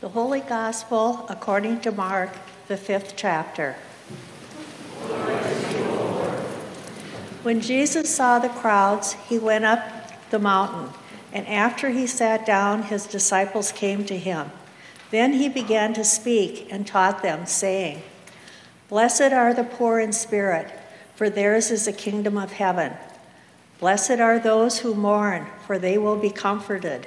The Holy Gospel according to Mark, the fifth chapter. When Jesus saw the crowds, he went up the mountain, and after he sat down, his disciples came to him. Then he began to speak and taught them, saying, Blessed are the poor in spirit, for theirs is the kingdom of heaven. Blessed are those who mourn, for they will be comforted.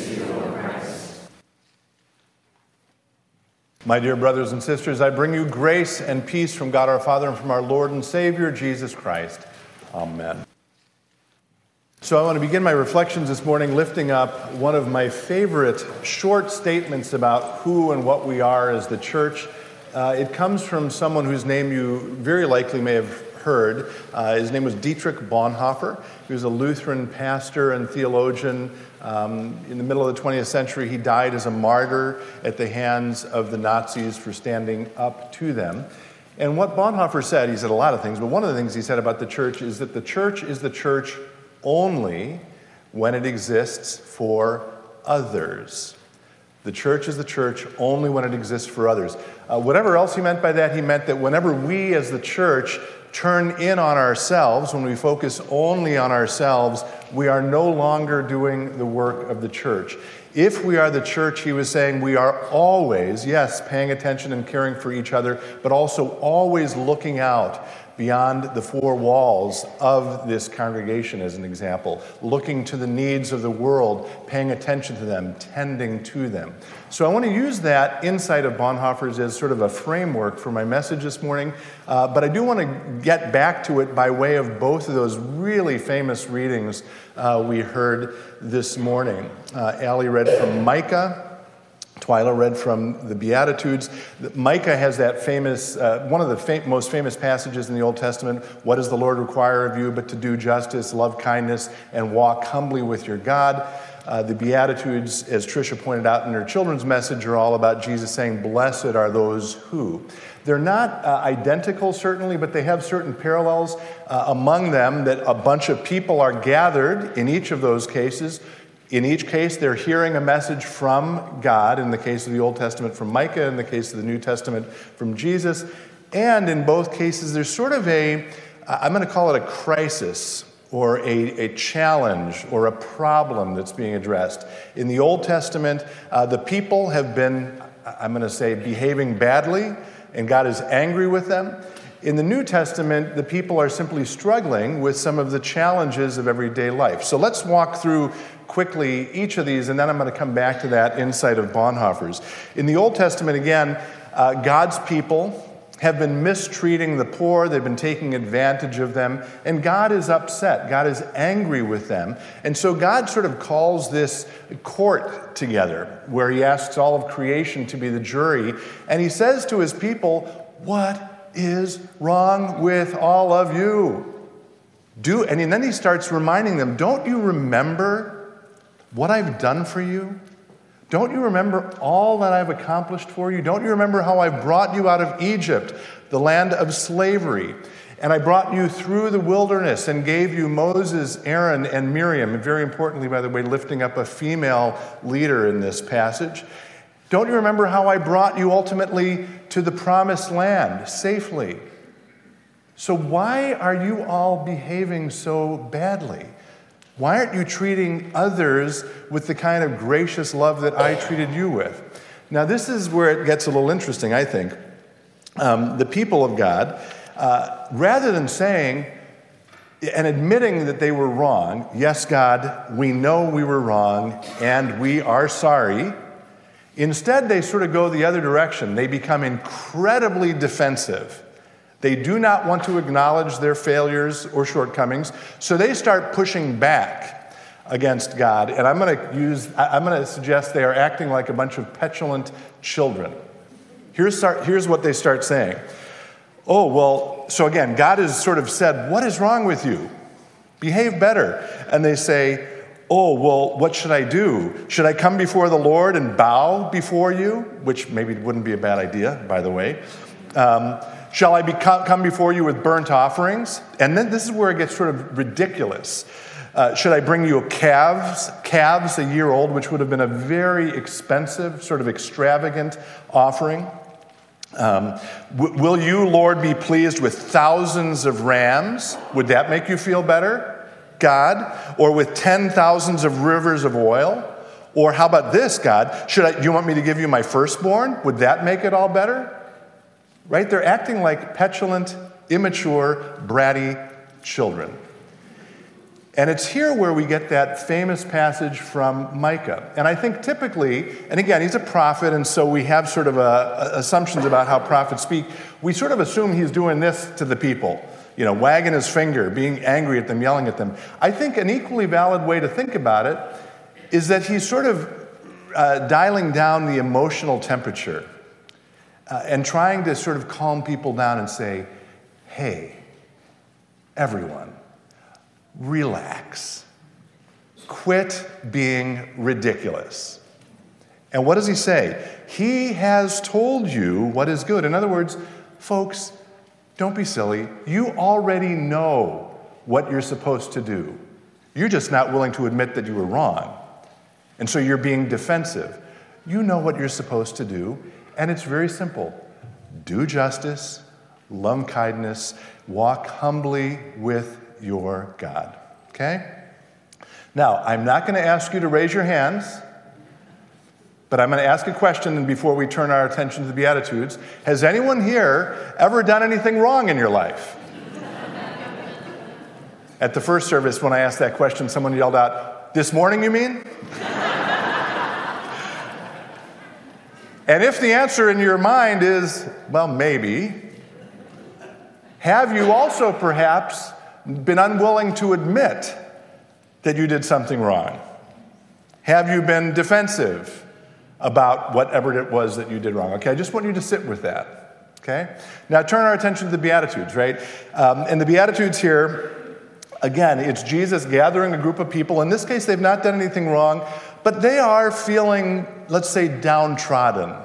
My dear brothers and sisters, I bring you grace and peace from God our Father and from our Lord and Savior, Jesus Christ. Amen. So, I want to begin my reflections this morning lifting up one of my favorite short statements about who and what we are as the church. Uh, it comes from someone whose name you very likely may have heard. Uh, his name was Dietrich Bonhoeffer. He was a Lutheran pastor and theologian. Um, in the middle of the 20th century, he died as a martyr at the hands of the Nazis for standing up to them. And what Bonhoeffer said, he said a lot of things, but one of the things he said about the church is that the church is the church only when it exists for others. The church is the church only when it exists for others. Uh, whatever else he meant by that, he meant that whenever we as the church turn in on ourselves, when we focus only on ourselves, we are no longer doing the work of the church. If we are the church, he was saying, we are always, yes, paying attention and caring for each other, but also always looking out beyond the four walls of this congregation, as an example, looking to the needs of the world, paying attention to them, tending to them. So I want to use that insight of Bonhoeffer's as sort of a framework for my message this morning, uh, but I do want to get back to it by way of both of those really famous readings uh, we heard this morning. Uh, Allie read from Micah Twyla read from the Beatitudes. Micah has that famous, uh, one of the most famous passages in the Old Testament What does the Lord require of you but to do justice, love kindness, and walk humbly with your God? Uh, the Beatitudes, as Tricia pointed out in her children's message, are all about Jesus saying, Blessed are those who. They're not uh, identical, certainly, but they have certain parallels uh, among them that a bunch of people are gathered in each of those cases in each case, they're hearing a message from God, in the case of the Old Testament from Micah, in the case of the New Testament from Jesus. And in both cases, there's sort of a, I'm going to call it a crisis or a, a challenge or a problem that's being addressed. In the Old Testament, uh, the people have been, I'm going to say, behaving badly, and God is angry with them. In the New Testament, the people are simply struggling with some of the challenges of everyday life. So let's walk through quickly each of these, and then I'm going to come back to that insight of Bonhoeffer's. In the Old Testament, again, uh, God's people have been mistreating the poor, they've been taking advantage of them, and God is upset. God is angry with them. And so God sort of calls this court together, where he asks all of creation to be the jury, and he says to his people, What is wrong with all of you? Do, and then he starts reminding them, Don't you remember what I've done for you? Don't you remember all that I've accomplished for you? Don't you remember how I brought you out of Egypt, the land of slavery? And I brought you through the wilderness and gave you Moses, Aaron, and Miriam. And very importantly, by the way, lifting up a female leader in this passage. Don't you remember how I brought you ultimately to the promised land safely? So, why are you all behaving so badly? Why aren't you treating others with the kind of gracious love that I treated you with? Now, this is where it gets a little interesting, I think. Um, the people of God, uh, rather than saying, and admitting that they were wrong. Yes, God, we know we were wrong and we are sorry. Instead, they sort of go the other direction. They become incredibly defensive. They do not want to acknowledge their failures or shortcomings, so they start pushing back against God. And I'm going to use, I'm going to suggest they are acting like a bunch of petulant children. Here's, start, here's what they start saying. Oh, well, so again, God has sort of said, What is wrong with you? Behave better. And they say, Oh, well, what should I do? Should I come before the Lord and bow before you? Which maybe wouldn't be a bad idea, by the way. Um, Shall I be, come before you with burnt offerings? And then this is where it gets sort of ridiculous. Uh, should I bring you calves, calves a year old, which would have been a very expensive, sort of extravagant offering? Um, w- will you, Lord, be pleased with thousands of rams? Would that make you feel better, God? Or with ten thousands of rivers of oil? Or how about this, God? Should I, you want me to give you my firstborn? Would that make it all better? Right? They're acting like petulant, immature, bratty children. And it's here where we get that famous passage from Micah. And I think typically, and again, he's a prophet, and so we have sort of a, a, assumptions about how prophets speak. We sort of assume he's doing this to the people, you know, wagging his finger, being angry at them, yelling at them. I think an equally valid way to think about it is that he's sort of uh, dialing down the emotional temperature uh, and trying to sort of calm people down and say, hey, everyone relax. Quit being ridiculous. And what does he say? He has told you what is good. In other words, folks, don't be silly. You already know what you're supposed to do. You're just not willing to admit that you were wrong. And so you're being defensive. You know what you're supposed to do, and it's very simple do justice, love kindness, walk humbly with your God. Okay? Now, I'm not going to ask you to raise your hands, but I'm going to ask a question before we turn our attention to the Beatitudes. Has anyone here ever done anything wrong in your life? At the first service, when I asked that question, someone yelled out, This morning, you mean? And if the answer in your mind is, Well, maybe, have you also perhaps been unwilling to admit that you did something wrong? Have you been defensive about whatever it was that you did wrong? Okay, I just want you to sit with that. Okay? Now turn our attention to the Beatitudes, right? Um, in the Beatitudes here, again, it's Jesus gathering a group of people. In this case, they've not done anything wrong, but they are feeling, let's say, downtrodden.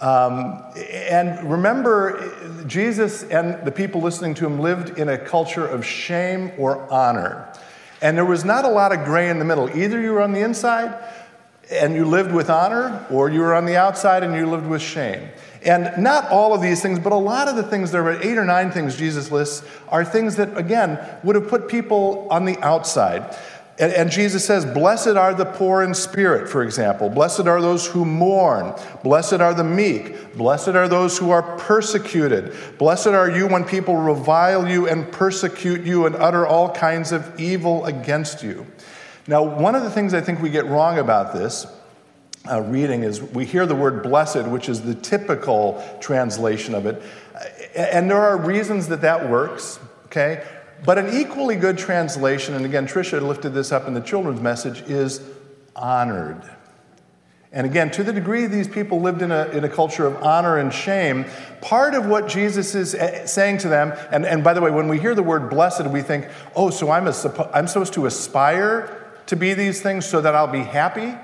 Um, and remember, Jesus and the people listening to him lived in a culture of shame or honor. And there was not a lot of gray in the middle. Either you were on the inside and you lived with honor, or you were on the outside and you lived with shame. And not all of these things, but a lot of the things, there were eight or nine things Jesus lists, are things that, again, would have put people on the outside. And, and, Jesus says, Blessed are the poor in spirit, for example. Blessed are those who mourn. Blessed are the meek. Blessed are those who are persecuted. Blessed are you when people revile you and persecute you and utter all kinds of evil against you. Now, one of the things I think we get wrong about this uh, reading is we hear the word blessed, which is the typical translation of it. And there are reasons that that works, okay? But an equally good translation, and again, Tricia lifted this up in the children's message, is honored. And again, to the degree these people lived in a, in a culture of honor and shame, part of what Jesus is eh, saying to them, and, and by the way, when we hear the word blessed, we think, oh, so I'm, a, I'm supposed to aspire to be these things so that I'll be happy?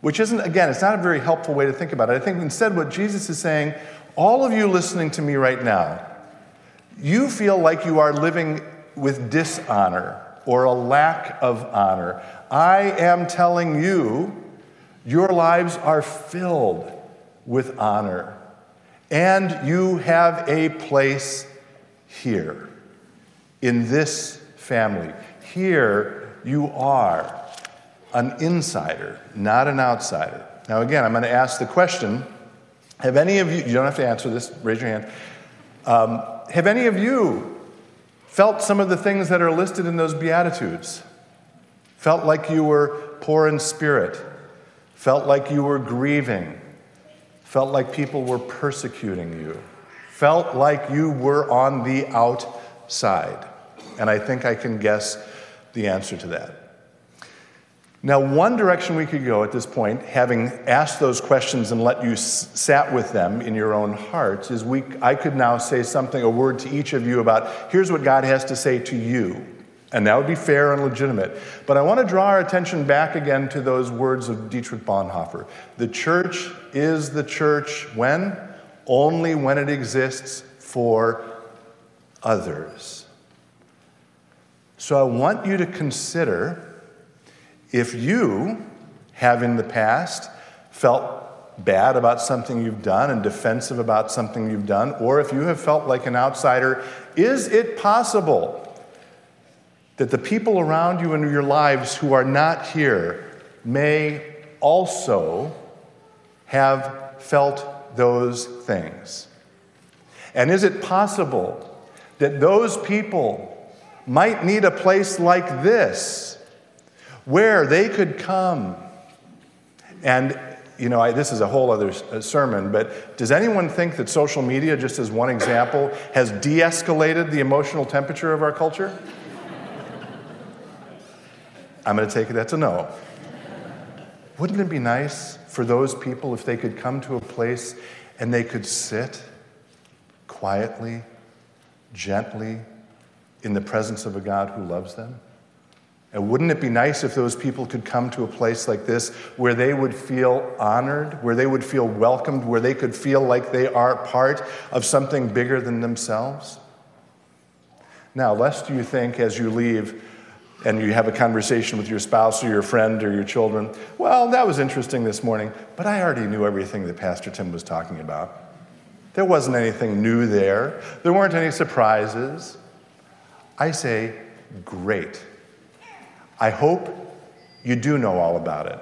Which isn't, again, it's not a very helpful way to think about it. I think instead, what Jesus is saying, all of you listening to me right now, you feel like you are living with dishonor or a lack of honor. I am telling you, your lives are filled with honor, and you have a place here in this family. Here you are an insider, not an outsider. Now, again, I'm going to ask the question have any of you, you don't have to answer this, raise your hand. Um, have any of you felt some of the things that are listed in those Beatitudes, felt like you were poor in spirit, felt like you were grieving, felt like people were persecuting you, felt like you were on the outside. And I think I can guess the answer to that. Now, one direction we could go at this point, having asked those questions and let you s- sat with them in your own hearts, is we, I could now say something, a word to each of you about here's what God has to say to you. And that would be fair and legitimate. But I want to draw our attention back again to those words of Dietrich Bonhoeffer. The church is the church when? Only when it exists for others. So I want you to consider if you have in the past felt bad about something you've done and defensive about something you've done, or if you have felt like an outsider, is it possible that the people around you in your lives who are not here may also have felt those things? And is it possible that those people might need a place like this where they could come. And you know I, this is a whole other uh, sermon but does anyone think that social media just as one example has de-escalated the emotional temperature of our culture? I'm going to take that to no wouldn't it be nice for those people if they could come to a place and they could sit quietly gently in the presence of a god who loves them and wouldn't it be nice if those people could come to a place like this where they would feel honored, where they would feel welcomed, where they could feel like they are part of something bigger than themselves? Now, lest you think as you leave and you have a conversation with your spouse or your friend or your children, well, that was interesting this morning, but I already knew everything that Pastor Tim was talking about. There wasn't anything new there, there weren't any surprises. I say, great. I hope you do know all about it.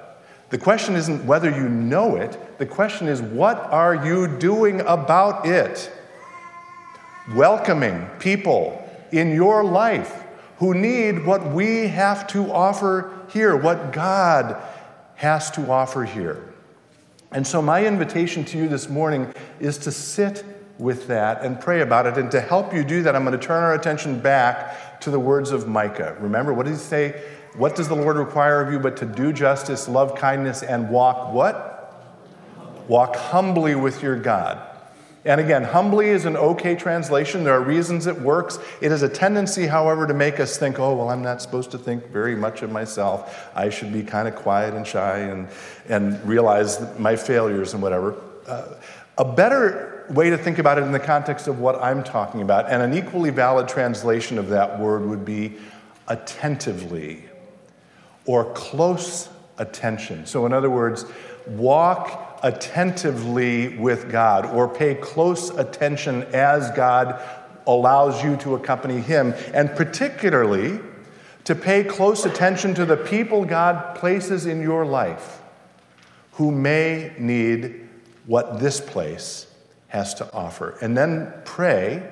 The question isn't whether you know it, the question is what are you doing about it? Welcoming people in your life who need what we have to offer here, what God has to offer here. And so, my invitation to you this morning is to sit with that and pray about it. And to help you do that, I'm going to turn our attention back to the words of Micah. Remember, what did he say? What does the Lord require of you but to do justice, love kindness, and walk what? Walk humbly with your God. And again, humbly is an okay translation. There are reasons it works. It has a tendency, however, to make us think, oh, well, I'm not supposed to think very much of myself. I should be kind of quiet and shy and, and realize my failures and whatever. Uh, a better way to think about it in the context of what I'm talking about, and an equally valid translation of that word would be attentively or close attention. So, in other words, walk attentively with God or pay close attention as God allows you to accompany Him, and particularly to pay close attention to the people God places in your life who may need what this place has to offer. And then pray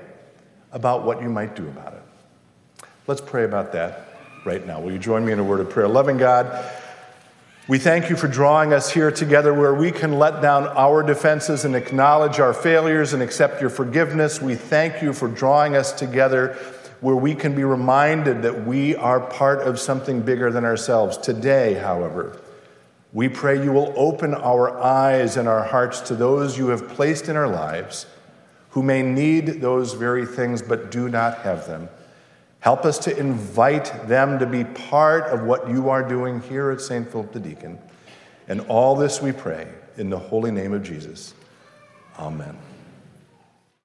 about what you might do about it. Let's pray about that right now. Will you join me in a word of prayer? Loving God, we thank you for drawing us here together where we can let down our defenses and acknowledge our failures and accept your forgiveness. We thank you for drawing us together where we can be reminded that we are part of something bigger than ourselves. Today, however, we pray you will open our eyes and our hearts to those you have placed in our lives who may need those very things but do not have them. Help us to invite them to be part of what you are doing here at St. Philip the Deacon. And all this we pray in the holy name of Jesus. Amen.